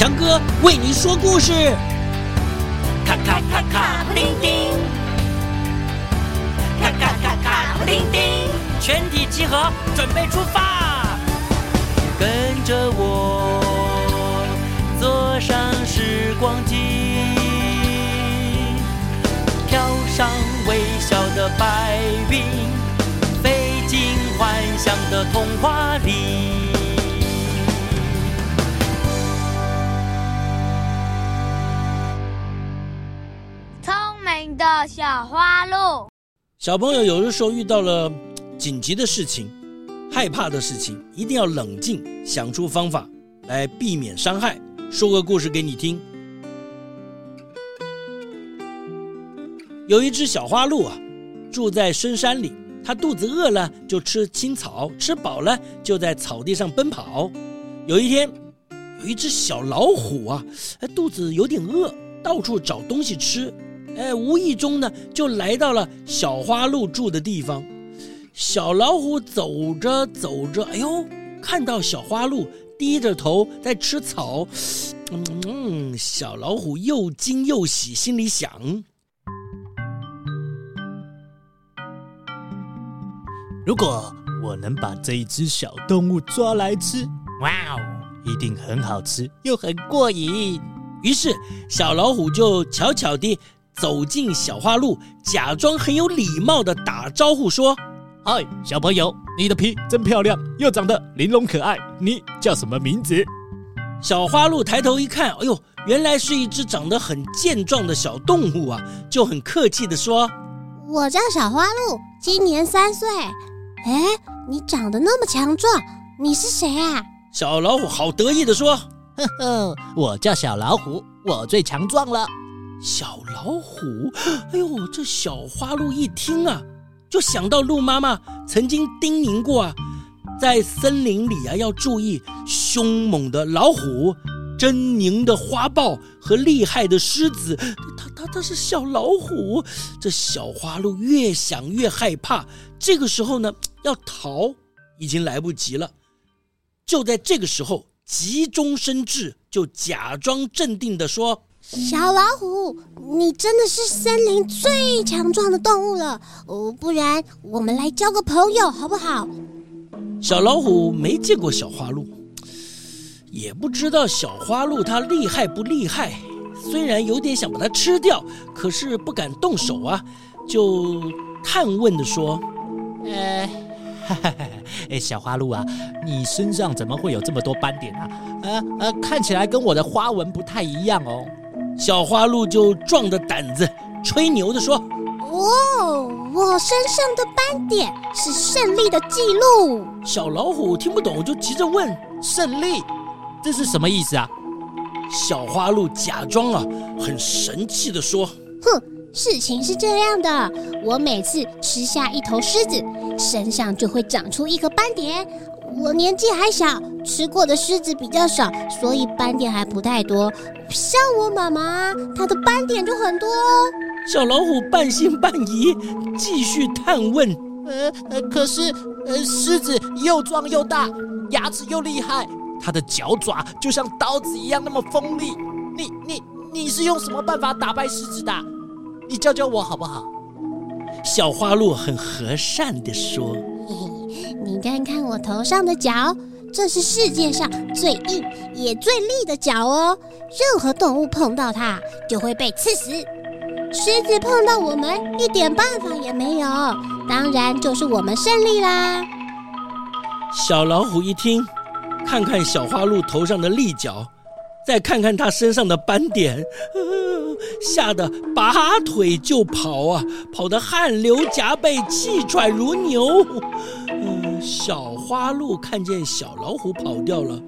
强哥为你说故事。咔咔咔咔，布丁丁，咔咔咔咔，布丁丁，全体集合，准备出发，跟着我坐上时光机，飘上微笑的白云，飞进幻想的童话里。的小花鹿，小朋友有的时候遇到了 紧急的事情、害怕的事情，一定要冷静，想出方法来避免伤害。说个故事给你听。有一只小花鹿啊，住在深山里，它肚子饿了就吃青草，吃饱了就在草地上奔跑。有一天，有一只小老虎啊，肚子有点饿，到处找东西吃。哎，无意中呢，就来到了小花鹿住的地方。小老虎走着走着，哎呦，看到小花鹿低着头在吃草，嗯嗯，小老虎又惊又喜，心里想：如果我能把这一只小动物抓来吃，哇哦，一定很好吃又很过瘾。于是，小老虎就悄悄地。走进小花鹿，假装很有礼貌的打招呼说：“嗨，小朋友，你的皮真漂亮，又长得玲珑可爱，你叫什么名字？”小花鹿抬头一看，哎呦，原来是一只长得很健壮的小动物啊，就很客气的说：“我叫小花鹿，今年三岁。哎，你长得那么强壮，你是谁啊？”小老虎好得意的说：“呵呵，我叫小老虎，我最强壮了。”小老虎，哎呦，这小花鹿一听啊，就想到鹿妈妈曾经叮咛过啊，在森林里啊要注意凶猛的老虎、狰狞的花豹和厉害的狮子。它它它是小老虎，这小花鹿越想越害怕。这个时候呢，要逃已经来不及了。就在这个时候，急中生智，就假装镇定的说。小老虎，你真的是森林最强壮的动物了哦！不然我们来交个朋友好不好？小老虎没见过小花鹿，也不知道小花鹿它厉害不厉害。虽然有点想把它吃掉，可是不敢动手啊，就探问的说：“呃，哈哈哈，哎，小花鹿啊，你身上怎么会有这么多斑点啊？呃呃，看起来跟我的花纹不太一样哦。”小花鹿就壮着胆子吹牛地说：“哦，我身上的斑点是胜利的记录。”小老虎听不懂，就急着问：“胜利？这是什么意思啊？”小花鹿假装啊很神气地说：“哼，事情是这样的，我每次吃下一头狮子，身上就会长出一个斑点。”我年纪还小，吃过的狮子比较少，所以斑点还不太多。像我妈妈，她的斑点就很多哦。小老虎半信半疑，继续探问：“呃呃，可是呃，狮子又壮又大，牙齿又厉害，它的脚爪就像刀子一样那么锋利。你你你是用什么办法打败狮子的？你教教我好不好？”小花鹿很和善地说。你看看我头上的角，这是世界上最硬也最利的角哦。任何动物碰到它就会被刺死，狮子碰到我们一点办法也没有，当然就是我们胜利啦。小老虎一听，看看小花鹿头上的利角，再看看它身上的斑点，吓得拔腿就跑啊，跑得汗流浃背，气喘如牛。嗯小花鹿看见小老虎跑掉了，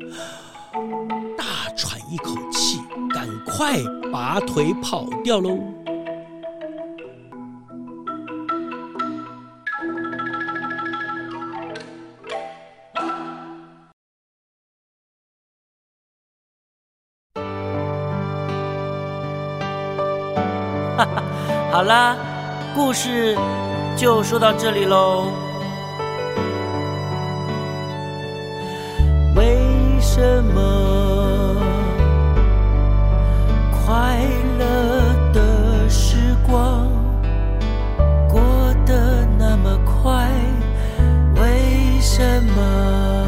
大喘一口气，赶快拔腿跑掉喽。好啦故事就说到这里喽。为什么快乐的时光过得那么快？为什么